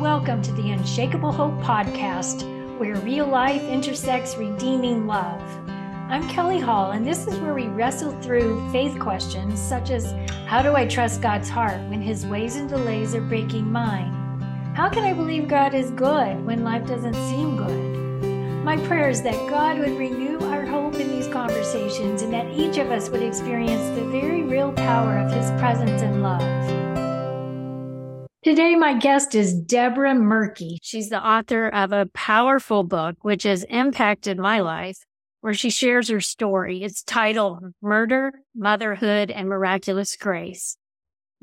Welcome to the Unshakable Hope Podcast, where real life intersects redeeming love. I'm Kelly Hall, and this is where we wrestle through faith questions such as How do I trust God's heart when his ways and delays are breaking mine? How can I believe God is good when life doesn't seem good? My prayer is that God would renew our hope in these conversations and that each of us would experience the very real power of his presence and love. Today, my guest is Debra Moerke. She's the author of a powerful book which has impacted my life, where she shares her story. It's titled Murder, Motherhood, and Miraculous Grace.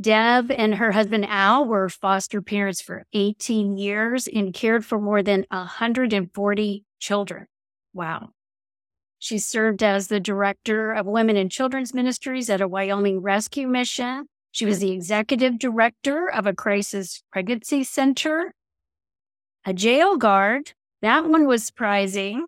Deb and her husband Al were foster parents for 18 years and cared for more than 140 children. Wow. She served as the director of women and children's ministries at a Wyoming rescue mission she was the executive director of a crisis pregnancy center, a jail guard. That one was surprising,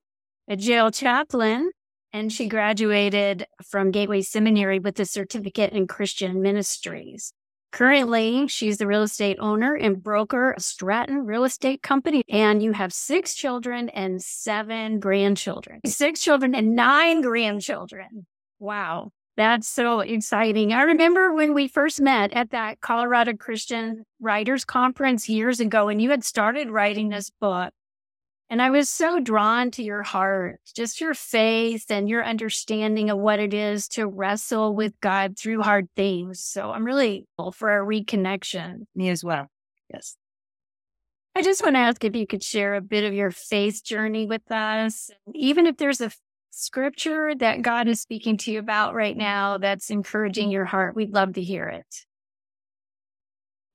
a jail chaplain, and she graduated from Gateway Seminary with a certificate in Christian ministries. Currently, she's the real estate owner and broker of Stratton Real Estate Company. And you have six children and seven grandchildren. Six children and nine grandchildren. Wow. That's so exciting. I remember when we first met at that Colorado Christian Writers Conference years ago, and you had started writing this book. And I was so drawn to your heart, just your faith and your understanding of what it is to wrestle with God through hard things. So I'm really for a reconnection. Me as well. Yes. I just want to ask if you could share a bit of your faith journey with us, even if there's a scripture that God is speaking to you about right now that's encouraging your heart, we'd love to hear it.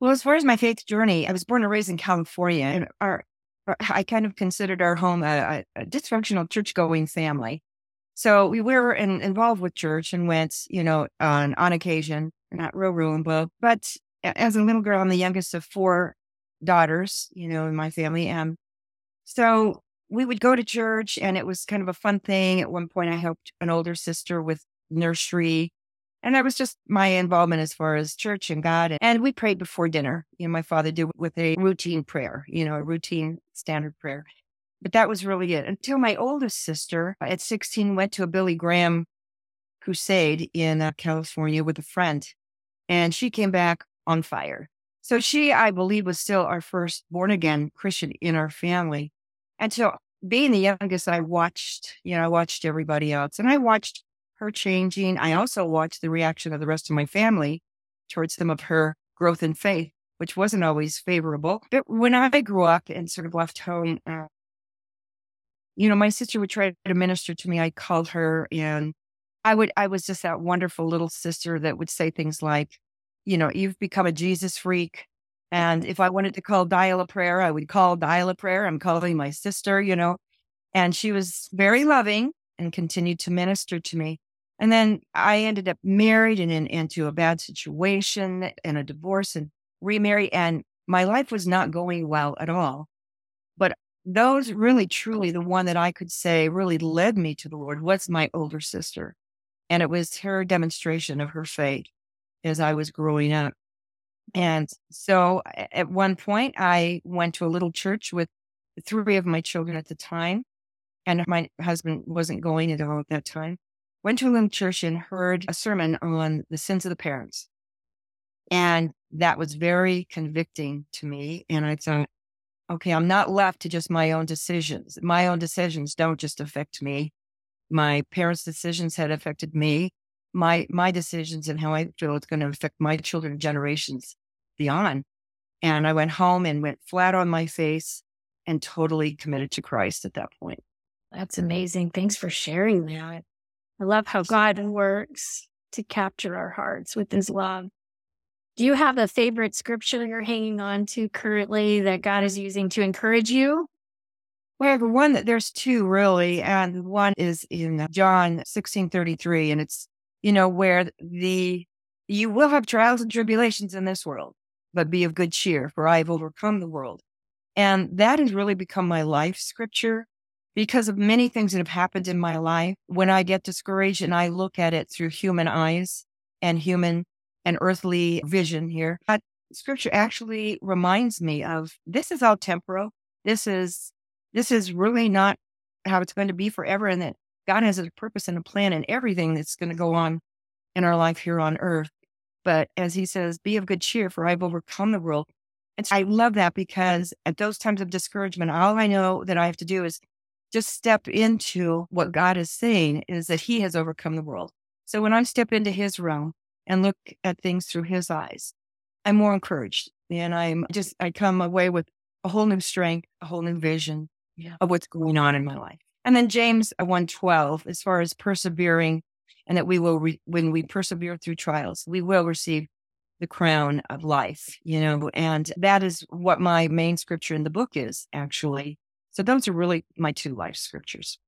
Well, as far as my faith journey, I was born and raised in California, and our, our I kind of considered our home a, a dysfunctional church going family. So we were in, involved with church and went, you know, on on occasion, not real room, but but as a little girl, I'm the youngest of four daughters, you know, in my family, and so we would go to church and it was kind of a fun thing. At one point, I helped an older sister with nursery. And that was just my involvement as far as church and God. And we prayed before dinner. You know, my father did with a routine prayer, you know, a routine standard prayer. But that was really it until my oldest sister at 16 went to a Billy Graham crusade in uh, California with a friend. And she came back on fire. So she, I believe, was still our first born again Christian in our family. And so being the youngest, I watched, you know, I watched everybody else and I watched her changing. I also watched the reaction of the rest of my family towards some of her growth in faith, which wasn't always favorable. But when I grew up and sort of left home, uh, you know, my sister would try to minister to me. I called her and I would, I was just that wonderful little sister that would say things like, you know, you've become a Jesus freak. And if I wanted to call dial a prayer, I would call dial a prayer. I'm calling my sister, you know. And she was very loving and continued to minister to me. And then I ended up married and in, into a bad situation and a divorce and remarried. And my life was not going well at all. But those really, truly, the one that I could say really led me to the Lord was my older sister. And it was her demonstration of her faith as I was growing up. And so at one point, I went to a little church with three of my children at the time, and my husband wasn't going at all at that time. Went to a little church and heard a sermon on the sins of the parents. And that was very convicting to me. And I thought, okay, I'm not left to just my own decisions. My own decisions don't just affect me. My parents' decisions had affected me my my decisions and how I feel it's going to affect my children generations beyond. And I went home and went flat on my face and totally committed to Christ at that point. That's amazing. Thanks for sharing that. I love how God works to capture our hearts with his love. Do you have a favorite scripture you're hanging on to currently that God is using to encourage you? Well, one that there's two really, and one is in John 16 33, and it's you know, where the, you will have trials and tribulations in this world, but be of good cheer, for I have overcome the world. And that has really become my life scripture because of many things that have happened in my life. When I get discouraged and I look at it through human eyes and human and earthly vision here, God scripture actually reminds me of this is all temporal. This is this is really not how it's going to be forever, and that God has a purpose and a plan in everything that's going to go on in our life here on earth. But as he says, be of good cheer, for I've overcome the world. And so I love that because at those times of discouragement, all I know that I have to do is just step into what God is saying is that he has overcome the world. So when I step into his realm and look at things through his eyes, I'm more encouraged and I'm just, I come away with a whole new strength, a whole new vision yeah. of what's going on in my life. And then James uh, 112, as far as persevering and that we will, re- when we persevere through trials, we will receive the crown of life, you know, and that is what my main scripture in the book is actually. So those are really my two life scriptures.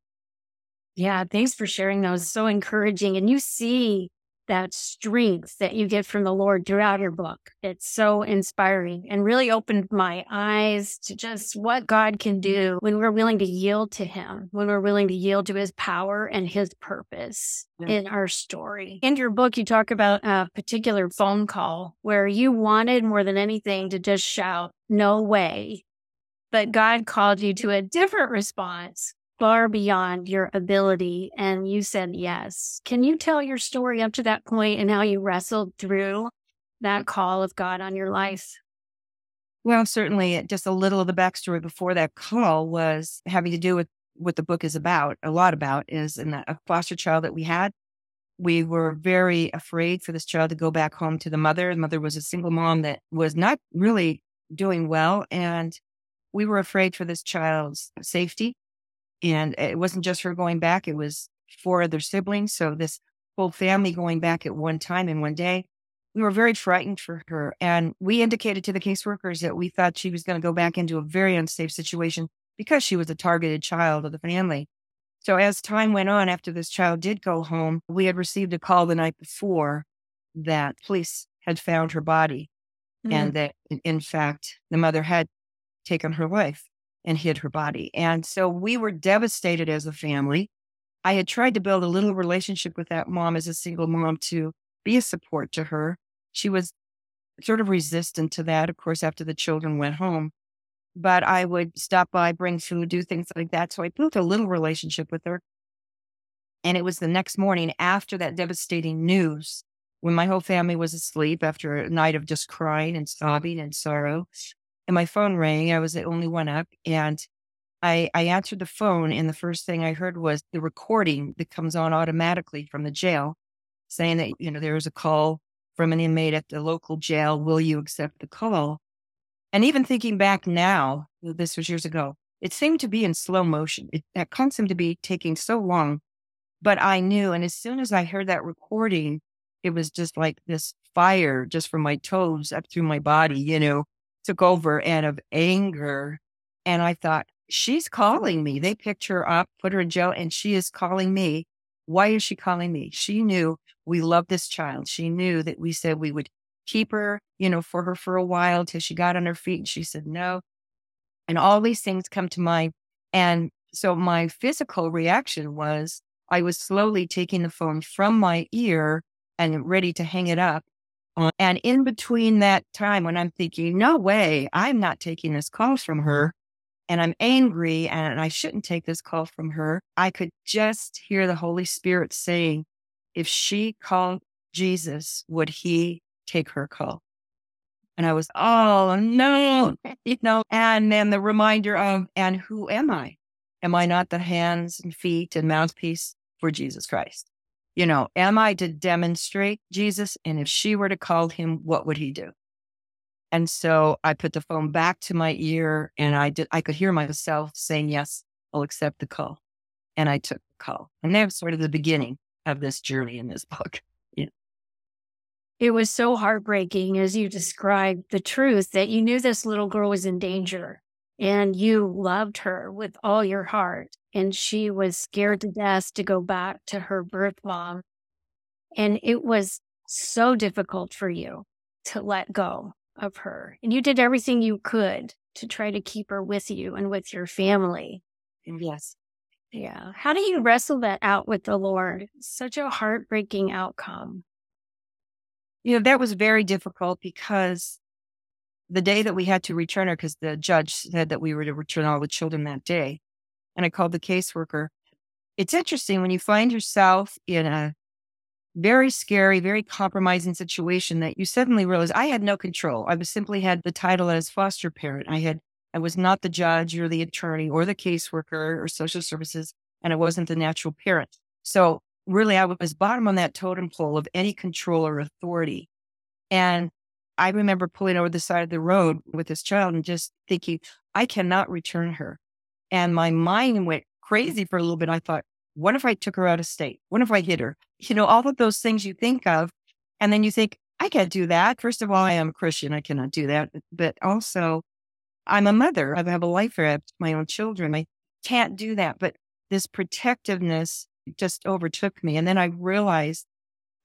Yeah, thanks for sharing those. So encouraging. And you see that strength that you get from the Lord throughout your book. It's so inspiring and really opened my eyes to just what God can do when we're willing to yield to Him, when we're willing to yield to His power and His purpose yeah. in our story. In your book, you talk about a particular phone call where you wanted more than anything to just shout, No way. But God called you to a different response far beyond your ability and you said yes. Can you tell your story up to that point and how you wrestled through that call of God on your life? Well, certainly just a little of the backstory before that call was having to do with what the book is about, a lot about is in a foster child that we had. We were very afraid for this child to go back home to the mother. The mother was a single mom that was not really doing well. And we were afraid for this child's safety and it wasn't just her going back, it was four other siblings. So this whole family going back at one time in one day. We were very frightened for her. And we indicated to the caseworkers that we thought she was going to go back into a very unsafe situation because she was a targeted child of the family. So as time went on, after this child did go home, we had received a call the night before that police had found her body mm-hmm. and that in fact the mother had taken her life and hid her body. And so we were devastated as a family. I had tried to build a little relationship with that mom as a single mom to be a support to her. She was sort of resistant to that, of course, after the children went home. But I would stop by, bring food, do things like that. So I built a little relationship with her. And it was the next morning after that devastating news when my whole family was asleep after a night of just crying and sobbing and sorrow and my phone rang. I was the only one up. And I, I answered the phone, and the first thing I heard was the recording that comes on automatically from the jail saying that, you know, there was a call from an inmate at the local jail. Will you accept the call? And even thinking back now, this was years ago, it seemed to be in slow motion. It, that call seemed to be taking so long. But I knew, and as soon as I heard that recording, it was just like this fire just from my toes up through my body, you know, took over and of anger. And I thought, she's calling me. They picked her up, put her in jail, and she is calling me. Why is she calling me? She knew we loved this child. She knew that we said we would keep her, you know, for her for a while till she got on her feet. And she said no. And all these things come to mind. And so my physical reaction was I was slowly taking the phone from my ear and ready to hang it up. Uh, and in between that time when I'm thinking, no way, I'm not taking this call from her and I'm angry and I shouldn't take this call from her, I could just hear the Holy Spirit saying, if she called Jesus, would he take her call? And I was, oh no, you know, and then the reminder of, and who am I? Am I not the hands and feet and mouthpiece for Jesus Christ? You know, am I to demonstrate Jesus? And if she were to call him, what would he do? And so I put the phone back to my ear and I did, I could hear myself saying, yes, I'll accept the call. And I took the call. And that was sort of the beginning of this journey in this book. Yeah. It was so heartbreaking as you described the truth that you knew this little girl was in danger and you loved her with all your heart. And she was scared to death to go back to her birth mom. And it was so difficult for you to let go of her. And you did everything you could to try to keep her with you and with your family. Yes. Yeah. How do you wrestle that out with the Lord? Such a heartbreaking outcome. You know, that was very difficult because the day that we had to return her, because the judge said that we were to return all the children that day, and I called the caseworker. It's interesting when you find yourself in a very scary, very compromising situation that you suddenly realize I had no control. I was simply had the title as foster parent. I had, I was not the judge or the attorney or the caseworker or social services, and I wasn't the natural parent. So really, I was bottom on that totem pole of any control or authority. And I remember pulling over the side of the road with this child and just thinking, I cannot return her. And my mind went crazy for a little bit. I thought, what if I took her out of state? What if I hit her? You know, all of those things you think of. And then you think, I can't do that. First of all, I am a Christian. I cannot do that. But also, I'm a mother. I have a life. I have my own children. I can't do that. But this protectiveness just overtook me. And then I realized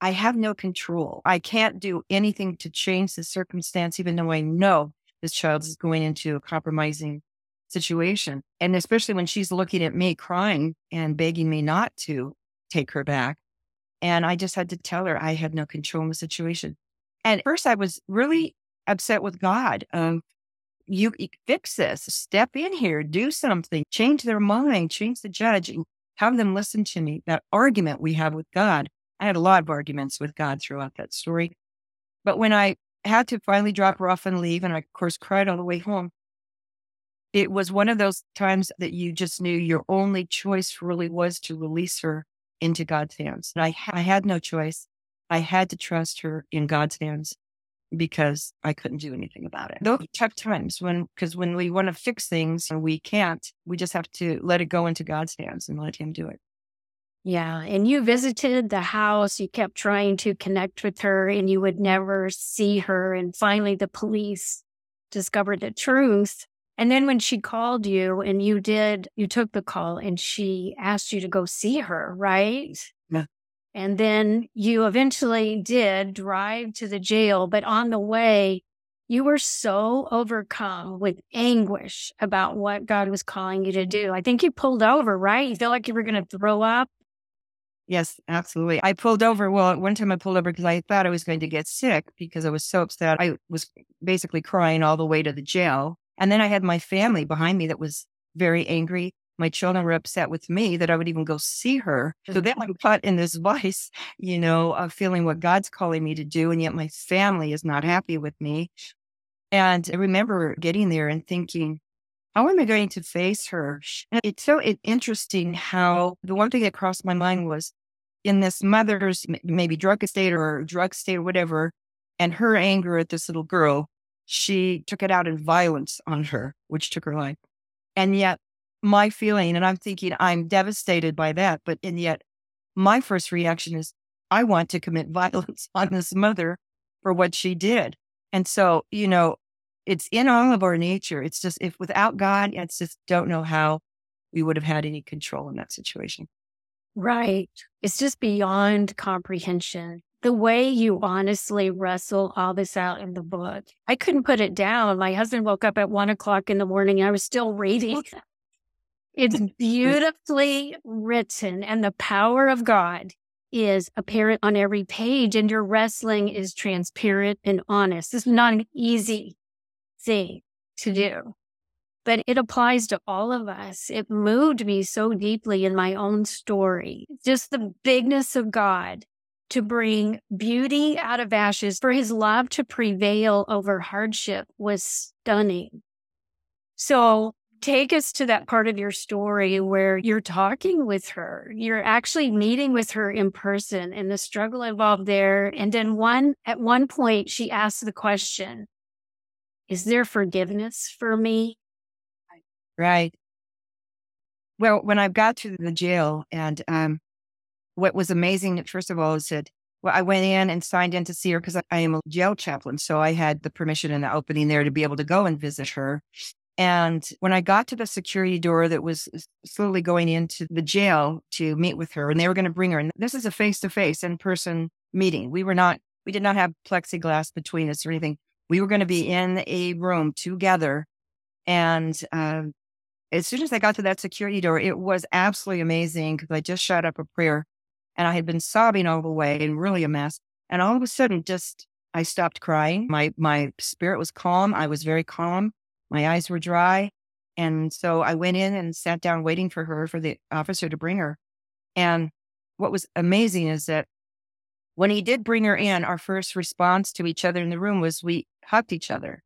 I have no control. I can't do anything to change the circumstance, even though I know this child is going into a compromising situation. And especially when she's looking at me crying and begging me not to take her back. And I just had to tell her I had no control in the situation. And first I was really upset with God. Um, you fix this, step in here, do something, change their mind, change the judge, and have them listen to me. That argument we have with God I had a lot of arguments with God throughout that story. But when I had to finally drop her off and leave, and I, of course, cried all the way home, it was one of those times that you just knew your only choice really was to release her into God's hands. And I, I had no choice. I had to trust her in God's hands because I couldn't do anything about it. Those tough times when, because when we want to fix things and we can't, we just have to let it go into God's hands and let Him do it. Yeah. And you visited the house, you kept trying to connect with her, and you would never see her. And finally, the police discovered the truth. And then when she called you and you did, you took the call and she asked you to go see her, right? Yeah. And then you eventually did drive to the jail, but on the way, you were so overcome with anguish about what God was calling you to do. I think you pulled over, right? You felt like you were going to throw up. Yes, absolutely. I pulled over. Well, one time I pulled over because I thought I was going to get sick because I was so upset. I was basically crying all the way to the jail. And then I had my family behind me that was very angry. My children were upset with me that I would even go see her. So then I'm caught in this vice, you know, of feeling what God's calling me to do. And yet my family is not happy with me. And I remember getting there and thinking, how am I going to face her? And it's so interesting how the one thing that crossed my mind was in this mother's maybe drug state or drug state or whatever, and her anger at this little girl, she took it out in violence on her, which took her life. And yet, my feeling, and I'm thinking I'm devastated by that, but and yet, my first reaction is I want to commit violence on this mother for what she did. And so, you know, it's in all of our nature. It's just if without God, it's just don't know how we would have had any control in that situation. Right. It's just beyond comprehension. The way you honestly wrestle all this out in the book. I couldn't put it down. My husband woke up at one o'clock in the morning. I was still reading. It's beautifully written and the power of God is apparent on every page and your wrestling is transparent and honest. This is not an easy thing to do but it applies to all of us. It moved me so deeply in my own story. Just the bigness of God to bring beauty out of ashes, for his love to prevail over hardship was stunning. So take us to that part of your story where you're talking with her. You're actually meeting with her in person and the struggle involved there. And then one, at one point, she asked the question, is there forgiveness for me? Right. Well, when I got to the jail, and um, what was amazing, first of all, is that well, I went in and signed in to see her because I, am a jail chaplain. So I had the permission and the opening there to be able to go and visit her. And when I got to the security door that was slowly going into the jail to meet with her, and they were going to bring her, and this is a face to face in person meeting. We were not, we did not have plexiglass between us or anything. We were going to be in a room together. And um, as soon as I got to that security door, it was absolutely amazing because I just shot up a prayer and I had been sobbing all the way and really a mess. And all of a sudden, just I stopped crying. My, my spirit was calm. I was very calm. My eyes were dry. And so I went in and sat down waiting for her, for the officer to bring her. And what was amazing is that when he did bring her in, our first response to each other in the room was we hugged each other.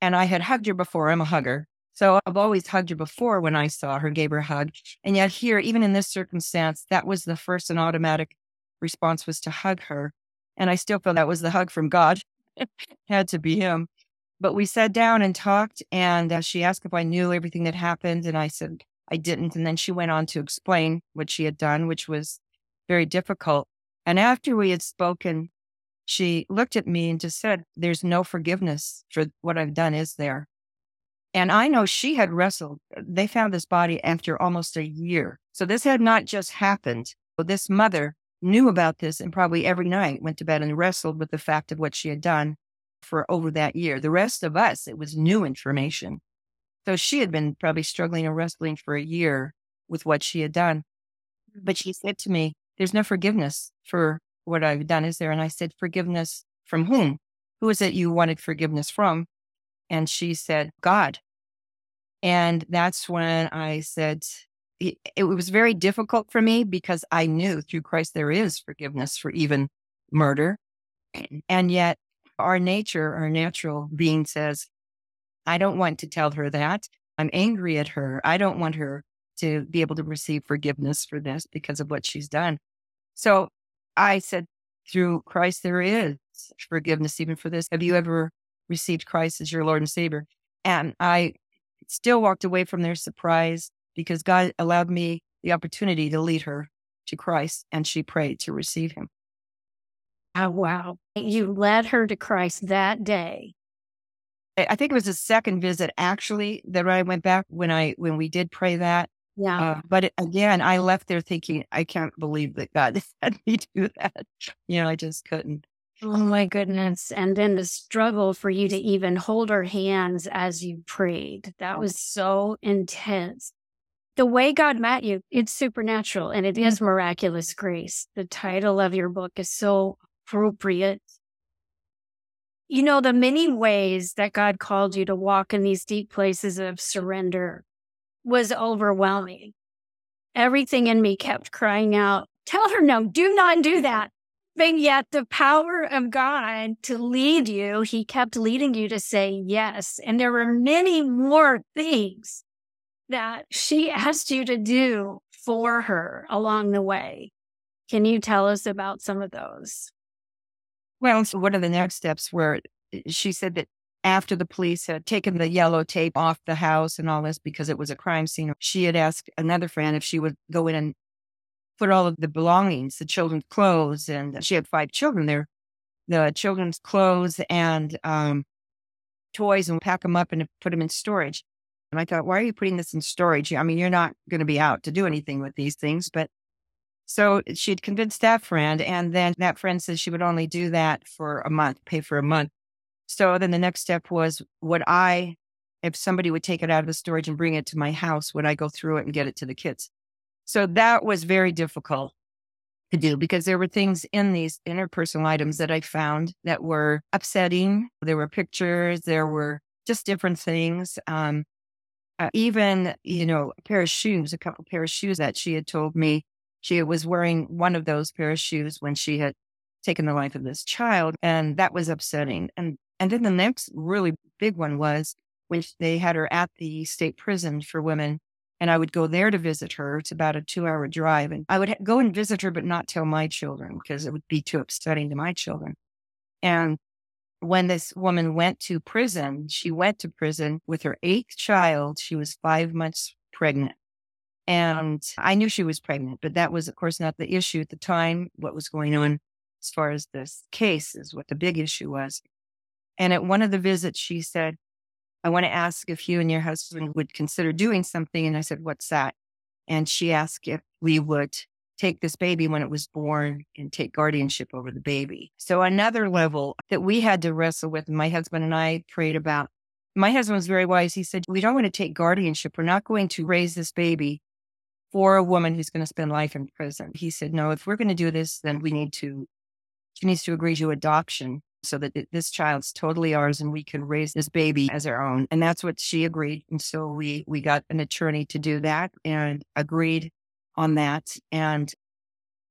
And I had hugged her before. I'm a hugger. So I've always hugged her before when I saw her, gave her a hug. And yet here, even in this circumstance, that was the first and automatic response was to hug her. And I still feel that was the hug from God. Had to be him. But we sat down and talked and uh, she asked if I knew everything that happened. And I said, I didn't. And then she went on to explain what she had done, which was very difficult. And after we had spoken, she looked at me and just said, There's no forgiveness for what I've done, is there? And I know she had wrestled. Uh, they found this body after almost a year. So this had not just happened. This mother knew about this and probably every night went to bed and wrestled with the fact of what she had done for over that year. The rest of us, it was new information. So she had been probably struggling and wrestling for a year with what she had done. Mm. But she said to me, There's no forgiveness for what I've done, is there? And I said, Forgiveness from whom? Who is it you wanted forgiveness from? And she said, God. And that's when I said, it, was very difficult for me because I knew through Christ there is forgiveness for even murder. And yet our nature, our natural being says, I don't want to tell her that. I'm angry at her. I don't want her to be able to receive forgiveness for this because of what she's done. So I said, through Christ, there is forgiveness even for this. Have you ever received Christ as your Lord and Savior. And I still walked away from there surprised because God allowed me the opportunity to lead her to Christ and she prayed to receive him. Oh, wow. You led her to Christ that day. I think it was the second visit actually that I went back when I, when we did pray that. Yeah. Uh, but it, again, I left there thinking, I can't believe that God had me do that. You know, I just couldn't. Oh my goodness. And then the struggle for you to even hold her hands as you prayed. That was so intense. The way God met you, it's supernatural and it mm. is miraculous grace. The title of your book is so appropriate. You know, the many ways that God called you to walk in these deep places of surrender was overwhelming. Everything in me kept crying out, Tell her no, do not do that. But yet the power of God to lead you, he kept leading you to say yes. And there were many more things that she asked you to do for her along the way. Can you tell us about some of those? Well, so one of the next steps were eh, she said that after the police had taken the yellow tape off the house and all this because it was a crime scene, she had asked another friend if she would go in and put all of the belongings, the children's clothes, and she had five children there, the children's clothes and um, toys and pack them up and put them in storage. And I thought, why are you putting this in storage? I mean, you're not going to be out to do anything with these things. But so she'd convinced that friend. And then that friend said she would only do that for a month, pay for a month. So then the next step was, would I, if somebody would take it out of the storage and bring it to my house, would I go through it and get it to the kids? So that was very difficult to do because there were things in these interpersonal items that I found that were upsetting. There were pictures, there were just different things. Um, uh, even, you know, a pair of shoes, a couple pair of shoes that she had told me she was wearing one of those pair of shoes when she had taken the life of this child. And that was upsetting. And, and then the next really big one was when they had her at the state prison for women and I would go there to visit her. It's about a two hour drive. And I would go and visit her, but not tell my children because it would be too upsetting to my children. And when this woman went to prison, she went to prison with her eighth child. She was five months pregnant. And I knew she was pregnant, but that was, of course, not the issue at the time. What was going on as far as this case is what the big issue was. And at one of the visits, she said, I want to ask if you and your husband would consider doing something. And I said, What's that? And she asked if we would take this baby when it was born and take guardianship over the baby. So another level that we had to wrestle with, my husband and I prayed about. My husband was very wise. He said, We don't want to take guardianship. We're not going to raise this baby for a woman who's going to spend life in prison. He said, No, if we're going to do this, then we need to, she needs to agree to adoption so that this child's totally ours and we can raise this baby as our own. And that's what she agreed. And so we, we got an attorney to do that and agreed on that. And,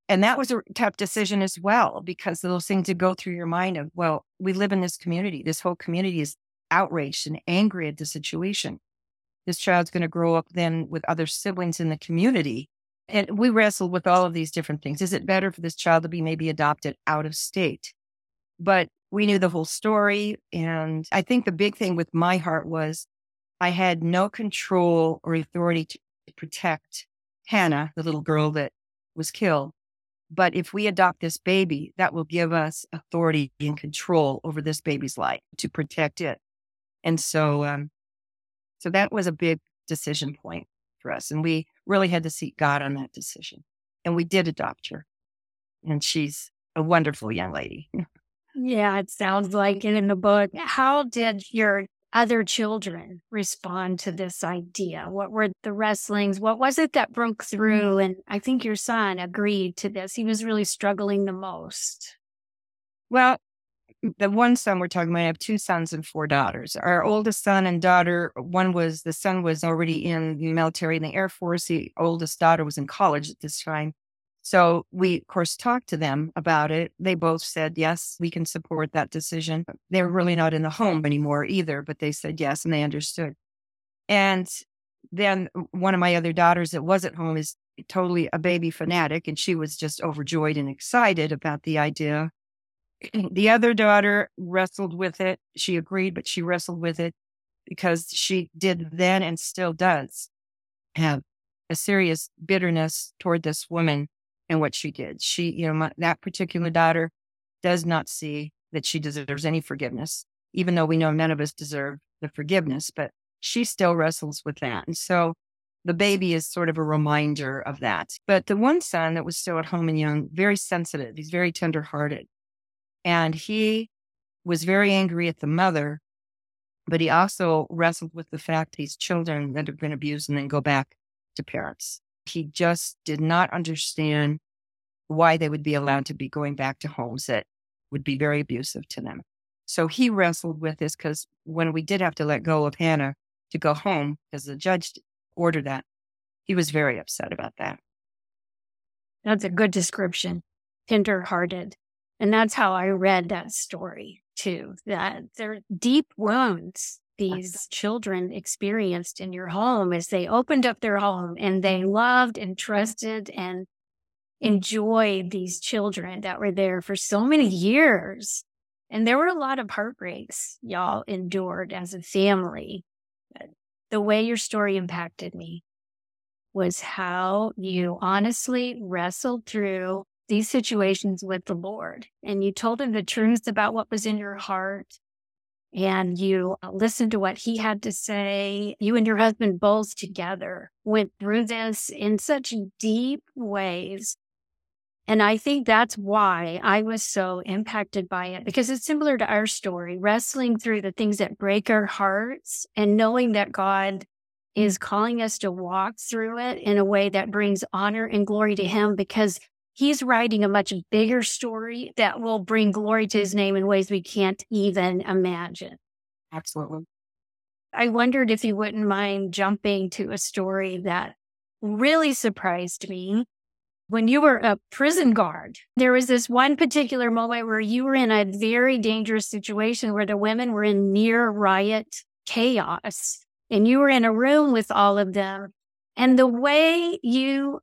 and that was a tough decision as well, because those things to go through your mind of, well, we live in this community. This whole community is outraged and angry at the situation. This child's going to grow up then with other siblings in the community. And we wrestled with all of these different things. Is it better for this child to be maybe adopted out of state? But we knew the whole story. And I think the big thing with my heart was I had no control or authority to protect Hannah, the little girl that was killed. But if we adopt this baby, that will give us authority and control over this baby's life to protect it. And so, um, so that was a big decision point for us. And we really had to seek God on that decision. And we did adopt her. And she's a wonderful young lady. Yeah, it sounds like it in the book. How did your other children respond to this idea? What were the wrestlings? What was it that broke mm-hmm. through? And I think your son agreed to this. He was really struggling the most. Well, the one son we're talking about, I have two sons and four daughters. Our oldest son and daughter, one was the son was already in the military in the Air Force. The oldest daughter was in college at this time. So we, of course, talked to them about it. They both said, yes, we can support that decision. They're really not in the home anymore either, but they said yes, and they understood. And then one of my other daughters that was at home is totally a baby fanatic, and she was just overjoyed and excited about the idea. The other daughter wrestled with it. She agreed, but she wrestled with it because she did then and still does have a serious bitterness toward this woman and what she did. She, you know, my, that particular daughter does not see that she deserves any forgiveness, even though we know none of us deserve the forgiveness, but she still wrestles with that. And so the baby is sort of a reminder of that. But the one son that was still at home and young, very sensitive, he's very tenderhearted. And he was very angry at the mother, but he also wrestled with the fact these children that have been abused and then go back to parents. He just did not understand why they would be allowed to be going back to homes that would be very abusive to them. So he wrestled with this because when we did have to let go of Hannah to go home, because the judge ordered that, he was very upset about that. That's a good description. Tender hearted. And that's how I read that story too, that they're deep wounds these children experienced in your home as they opened up their home and they loved and trusted and enjoyed these children that were there for so many years. And there were a lot of heartbreaks y'all endured as a family. The way your story impacted me was how you honestly wrestled through these situations with the Lord and you told him the truth about what was in your heart and you uh, listened to what he had to say. You and your husband both together went through this in such deep ways. And I think that's why I was so impacted by it because it's similar to our story, wrestling through the things that break our hearts and knowing that God is calling us to walk through it in a way that brings honor and glory to him because he's writing a much bigger story that will bring glory to his name in ways we can't even imagine. Absolutely. I wondered if you wouldn't mind jumping to a story that really surprised me. When you were a prison guard, there was this one particular moment where you were in a very dangerous situation where the women were in near riot chaos and you were in a room with all of them. And the way you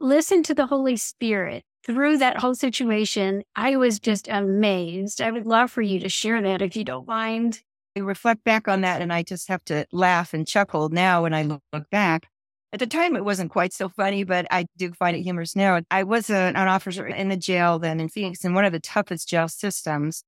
listen to the Holy Spirit through that whole situation. I was just amazed. I would love for you to share that if you don't mind. I reflect back on that and I just have to laugh and chuckle now when I look back. At the time, it wasn't quite so funny, but I do find it humorous now. I was an officer in the jail then in Phoenix in one of the toughest jail systems.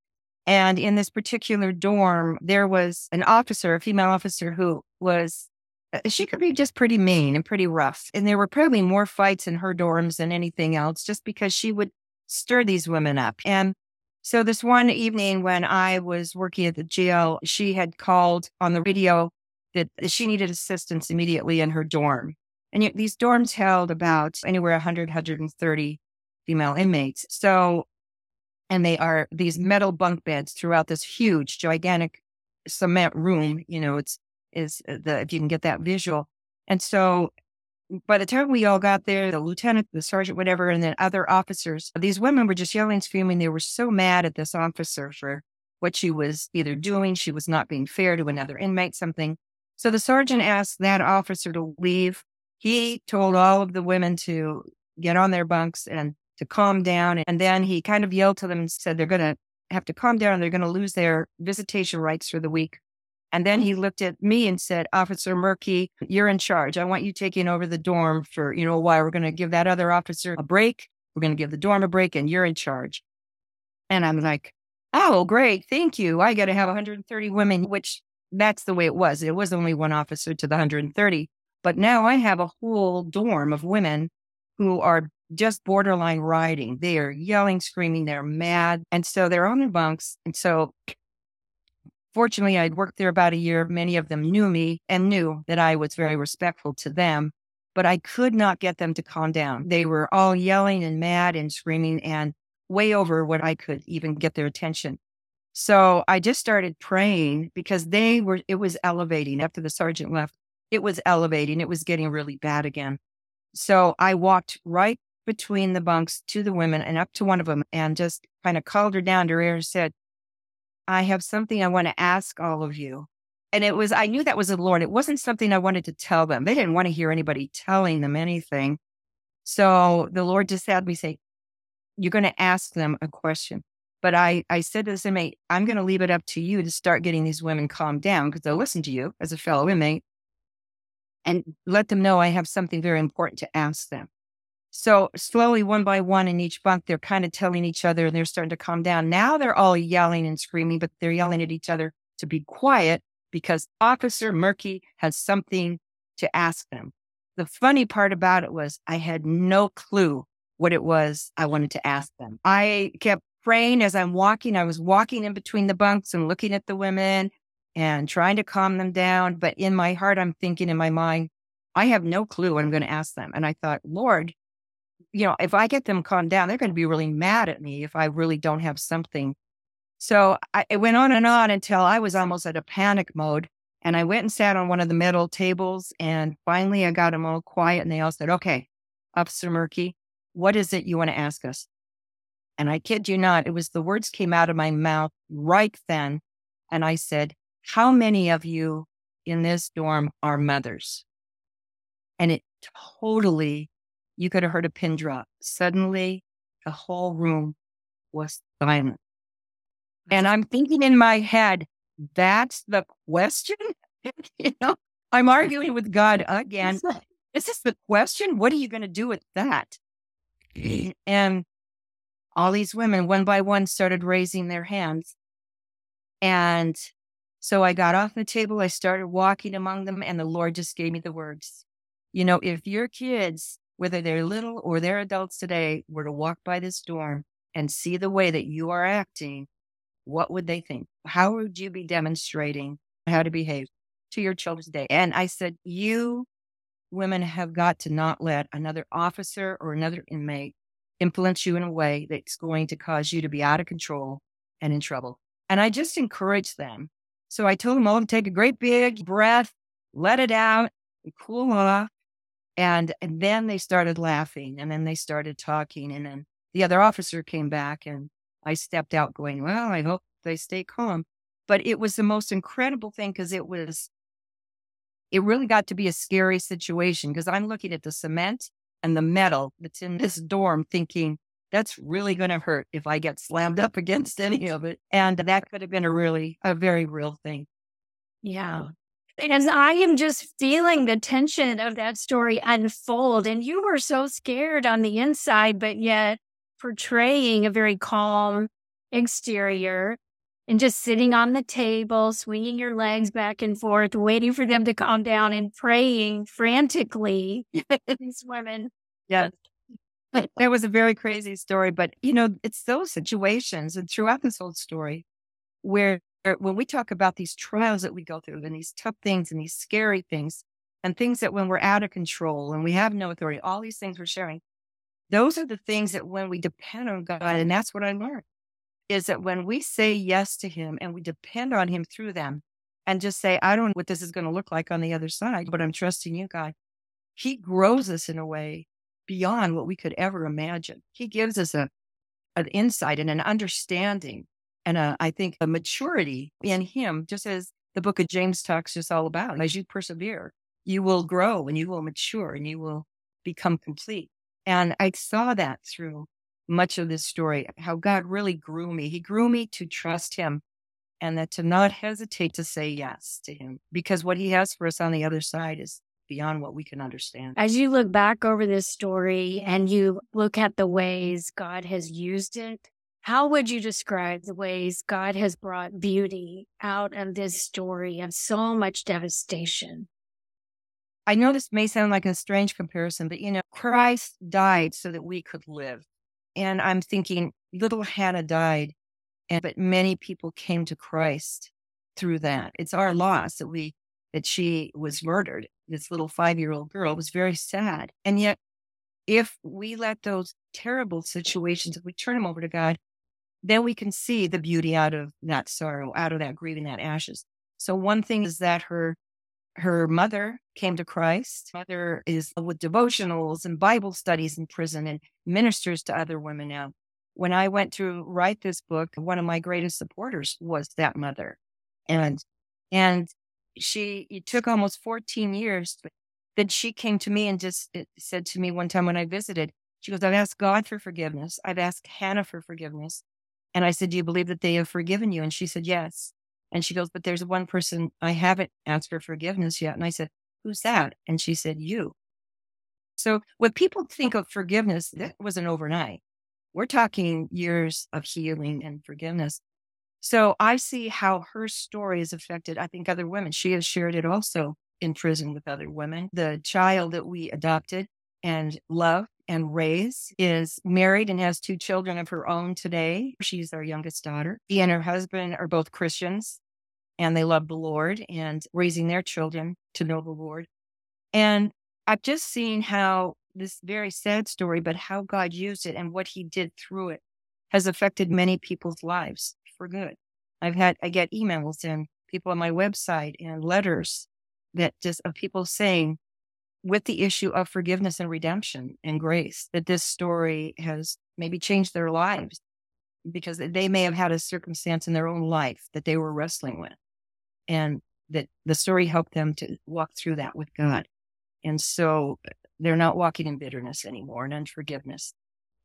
And in this particular dorm, there was an officer, a female officer who was Uh, she could be just pretty mean and pretty rough. And there were probably more fights in her dorms than anything else, just because she would stir these women up. And so this one evening when I was working at the jail, she had called on the radio that she needed assistance immediately in her dorm. And these dorms held about anywhere 100, 130 female inmates. So And they are these metal bunk beds throughout this huge, gigantic cement room. You know, it's is uh, the if you can get that visual. And so by the time we all got there, the lieutenant, the sergeant, whatever, and then other officers, these women were just yelling, screaming. They were so mad at this officer for what she was either doing. She was not being fair to another inmate, something. So the sergeant asked that officer to leave. He told all of the women to get on their bunks and to calm down. And then he kind of yelled to them and said they're going to have to calm down. They're going to lose their visitation rights for the week. And then mm-hmm. he looked at me and said, Officer Moerke, you're in charge. I want you taking over the dorm for, you know, a while. We're going to give that other officer a break. We're going to give the dorm a break and you're in charge. And I'm like, oh, great. Thank you. I got to have 130 women, which that's the way it was. It was only one officer to the 130. But now I have a whole dorm of women who are just borderline rioting. They are yelling, screaming, they're mad. And so they're on their bunks. And so fortunately, I'd worked there about a year. Many of them knew me and knew that I was very respectful to them, but I could not get them to calm down. They were all yelling and mad and screaming and way over what I could even get their attention. So I just started praying because they were, it was elevating after the sergeant left. It was elevating. It was getting really bad again. So I walked right between the bunks to the women and up to one of them and just kind of called her down to her ear and said, I have something I want to ask all of you. And it was, I knew that was the Lord. It wasn't something I wanted to tell them. They didn't want to hear anybody telling them anything. So the Lord just had me say, You're going to ask them a question. But I, I said to this inmate, I'm going to leave it up to you to start getting these women calmed down because they'll listen to you as a fellow inmate and let them know I have something very important to ask them. So slowly, one by one in each bunk, they're kind of telling each other and they're starting to calm down. Now they're all yelling and screaming, but they're yelling at each other to be quiet because Officer Moerke has something to ask them. The funny part about it was I had no clue what it was I wanted to ask them. I kept praying as I'm walking. I was walking in between the bunks and looking at the women and trying to calm them down. But in my heart, I'm thinking in my mind, I have no clue what I'm going to ask them. And I thought, Lord, you know, if I get them calmed down, they're going to be really mad at me if I really don't have something. So I, it went on and on until I was almost at a panic mode. And I went and sat on one of the metal tables. And finally, I got them all quiet. And they all said, Okay, Officer Moerke, what is it you want to ask us? And I kid you not, it was the words came out of my mouth right then. And I said, How many of you in this dorm are mothers? And it totally you could have heard a pin drop. Suddenly, the whole room was silent. And I'm thinking in my head, that's the question? you know, I'm arguing with God again. Is this the question? What are you going to do with that? and all these women, one by one, started raising their hands. And so I got off the table. I started walking among them, and the Lord just gave me the words. You know, if your kids whether they're little or they're adults today, were to walk by this dorm and see the way that you are acting, what would they think? How would you be demonstrating how to behave to your children today? And I said, you women have got to not let another officer or another inmate influence you in a way that's going to cause you to be out of control and in trouble. And I just encouraged them. So I told them all to take a great big breath, let it out, cool off. And, and then they started laughing and then they started talking. And then the other officer came back and I stepped out going, well, I hope they stay calm. But it was the most incredible thing because it was, it really got to be a scary situation because I'm looking at the cement and the metal that's in this dorm thinking, that's really going to hurt if I get slammed up against any of it. And that could have been a really, a very real thing. Yeah. As I am just feeling the tension of that story unfold. And you were so scared on the inside, but yet portraying a very calm exterior and just sitting on the table, swinging your legs back and forth, waiting for them to calm down and praying frantically. These women. Yes. That was a very crazy story, but you know, it's those situations and throughout this whole story where Er, when we talk about these trials that we go through and these tough things and these scary things and things that when we're out of control and we have no authority, all these things we're sharing, those are the things that when we depend on God, and that's what I learned. is that when we say yes to him and we depend on him through them and just say, I don't know what this is going to look like on the other side, but I'm trusting you, God. He grows us in a way beyond what we could ever imagine. He gives us a an insight and an understanding and a, I think a maturity in him, just as the book of James talks just all about. As you persevere, you will grow and you will mature and you will become complete. And I saw that through much of this story, how God really grew me. He grew me to trust him and that to not hesitate to say yes to him because what he has for us on the other side is beyond what we can understand. As you look back over this story and you look at the ways God has used it, how would you describe the ways God has brought beauty out of this story of so much devastation? I know this may sound like a strange comparison, but you know, Christ died so that we could live. And I'm thinking little Hannah died, and but many people came to Christ through that. It's our loss that we that she was murdered. This little five year old girl was very sad. And yet, if we let those terrible situations, if we turn them over to God, then we can see the beauty out of that sorrow, out of that grieving, that ashes. So one thing is that her her mother came to Christ. Mother is with devotionals and Bible studies in prison and ministers to other women now. When I went to write this book, one of my greatest supporters was that mother. And and she it took almost 14 years. but Then she came to me and just eh, said to me one time when I visited, she goes, I've asked God for forgiveness. I've asked Hannah for forgiveness. And I said, Do you believe that they have forgiven you? And she said, Yes. And she goes, But there's one person I haven't asked for forgiveness yet. And I said, Who's that? And she said, You. So when people oh. think of forgiveness, that wasn't overnight. We're talking years of healing and forgiveness. So I see how her story has affected, I think, other women. She has shared it also in prison with other women. The child that we adopted and love and raise is married and has two children of her own today. She's our youngest daughter. She and her husband are both Christians and they love the Lord and raising their children to know the Lord. And I've just seen how this very sad story, but how God used it and what he did through it has affected many people's lives for good. I've had, I get emails and people on my website and letters that just of people saying, with the issue of forgiveness and redemption and grace, that this story has maybe changed their lives because they may have had a circumstance in their own life that they were wrestling with. And that the story helped them to walk through that with God. And so uh, they're not walking in bitterness anymore and unforgiveness,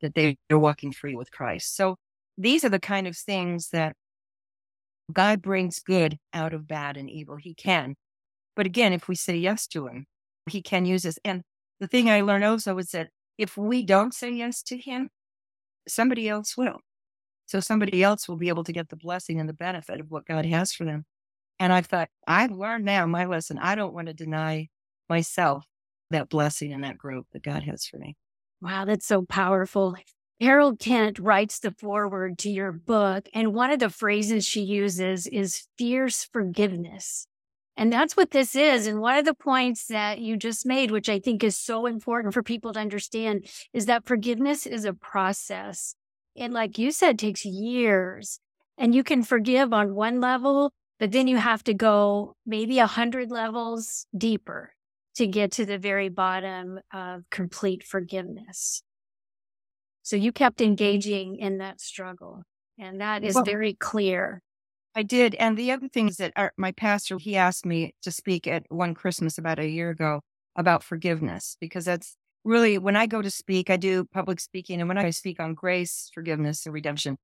that they, they're walking free with Christ. So these are the kind of things that God brings good out of bad and evil. He can. But again, if we say yes to him, he can use us. And the thing I learned also is that if we don't say yes to him, somebody else will. So somebody else will be able to get the blessing and the benefit of what God has for them. And I thought, I've learned now my lesson. I don't want to deny myself that blessing and that growth that God has for me. Wow, that's so powerful. Carol Kent writes the foreword to your book, and one of the phrases she uses is fierce forgiveness. And that's what this is. And one of the points that you just made, which I think is so important for people to understand, is that forgiveness is a process. And like you said, takes years. And you can forgive on one level, but then you have to go maybe a hundred levels deeper to get to the very bottom of complete forgiveness. So you kept mm-hmm. engaging in that struggle. And that is well, very clear. I did. And the other thing is that our, my pastor, he asked me to speak at one Christmas about a year ago about forgiveness, because that's really when I go to speak, I do public speaking. And when I speak on grace, forgiveness, and redemption,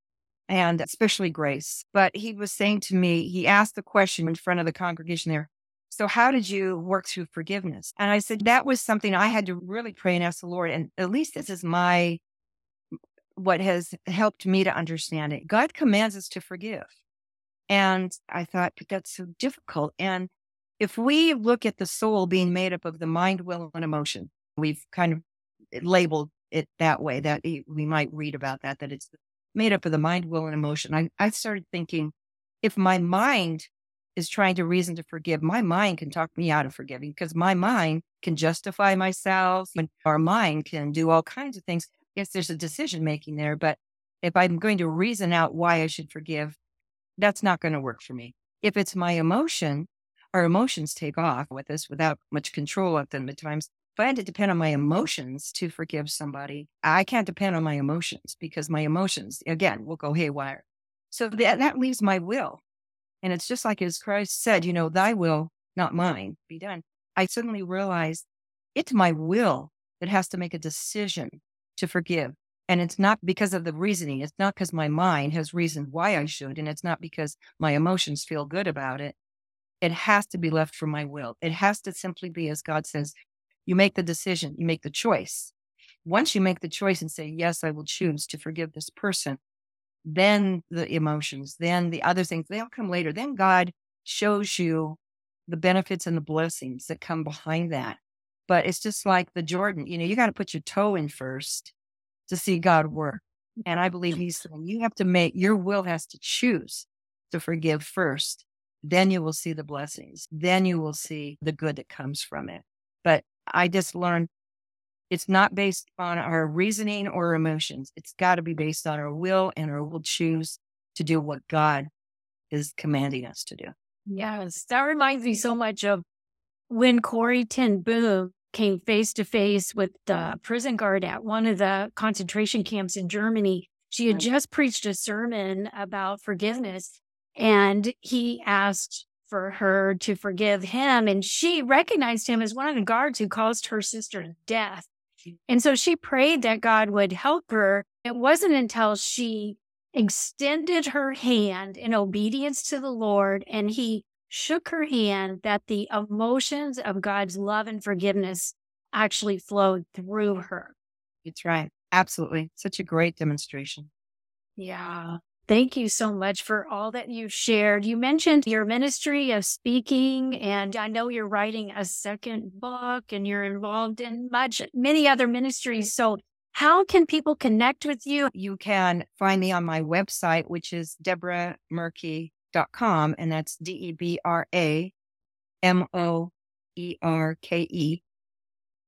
and especially grace. But he was saying to me, he asked the question in front of the congregation there. So how did you work through forgiveness? And I said, that was something I had to really pray and ask the Lord. And at least this is my, what has helped me to understand it. God commands us to forgive. And I thought, that's so difficult. And if we look at the soul being made up of the mind, will, and emotion, we've kind of eh, labeled it that way that we might read about that, that it's made up of the mind, will, and emotion. I, I started thinking if my mind is trying to reason to forgive, my mind can talk me out of forgiving because my mind can justify myself and our mind can do all kinds of things. Yes, there's a decision making there, but if I'm going to reason out why I should forgive, that's not going to work for me. If it's my emotion, our emotions take off with us without much control of them at times. If I had to depend on my emotions to forgive somebody, I can't depend on my emotions because my emotions, again, will go haywire. So that, that leaves my will. And it's just like as Christ said, you know, thy will, not mine, be done. I suddenly realized it's my will that has to make a decision to forgive. And it's not because of the reasoning. It's not because my mind has reasoned why I should. And it's not because my emotions feel good about it. It has to be left for my will. It has to simply be, as God says, you make the decision, you make the choice. Once you make the choice and say, yes, I will choose to forgive this person, then the emotions, then the other things, they'll come later. Then God shows you the benefits and the blessings that come behind that. But it's just like the Jordan, you know, you got to put your toe in first to see God work. And I believe he's saying you have to make your will has to choose to forgive first. Then you will see the blessings. Then you will see the good that comes from it. But I just learned it's not based on our reasoning or emotions. It's got to be based on our will and our will choose to do what God is commanding us to do. Yes. That reminds me so much of when Corrie ten Boom came face to face with the prison guard at one of the concentration camps in Germany. She had just preached a sermon about forgiveness and he asked for her to forgive him. And she recognized him as one of the guards who caused her sister death. And so she prayed that God would help her. It wasn't until she extended her hand in obedience to the Lord and he shook her hand that the emotions of God's love and forgiveness actually flowed through her. It's right. Absolutely. Such a great demonstration. Yeah. Thank you so much for all that you shared. You mentioned your ministry of speaking, and I know you're writing a second book and you're involved in much, many other ministries. So how can people connect with you? You can find me on my website, which is Debra Moerke com, and that's D E B R A M O E R K E.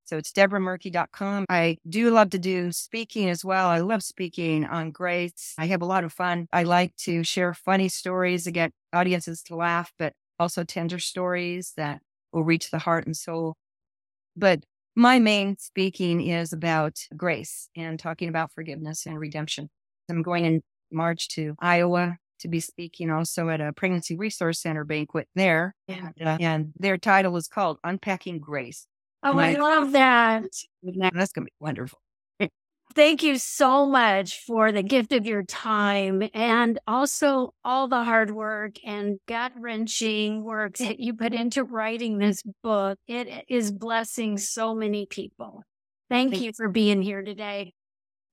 So it's debramoerke.com. I do love to do speaking as well. I love speaking on grace. I have a lot of fun. I like to share funny stories to get audiences to laugh, but also tender stories that will reach the heart and soul. But my main speaking is about grace and talking about forgiveness and redemption. I'm going in March to Iowa to be speaking also at a pregnancy resource center banquet there. And, uh, and their title is called Unpacking Grace. Oh, I, I, love that. That's going to be wonderful. Thank you so much for the gift of your time and also all the hard work and gut wrenching work that you put into writing this book. It is blessing so many people. Thank, Thank you for being here today.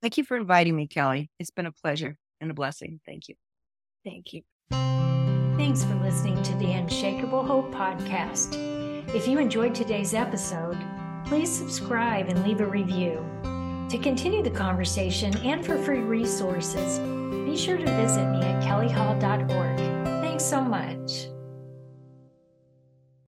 Thank you for inviting me, Kelly. It's been a pleasure and a blessing. Thank you. Thank you. Thanks for listening to the Unshakable Hope podcast. If you enjoyed today's episode, please subscribe and leave a review. To continue the conversation and for free resources, be sure to visit me at kellyhall.org. Thanks so much.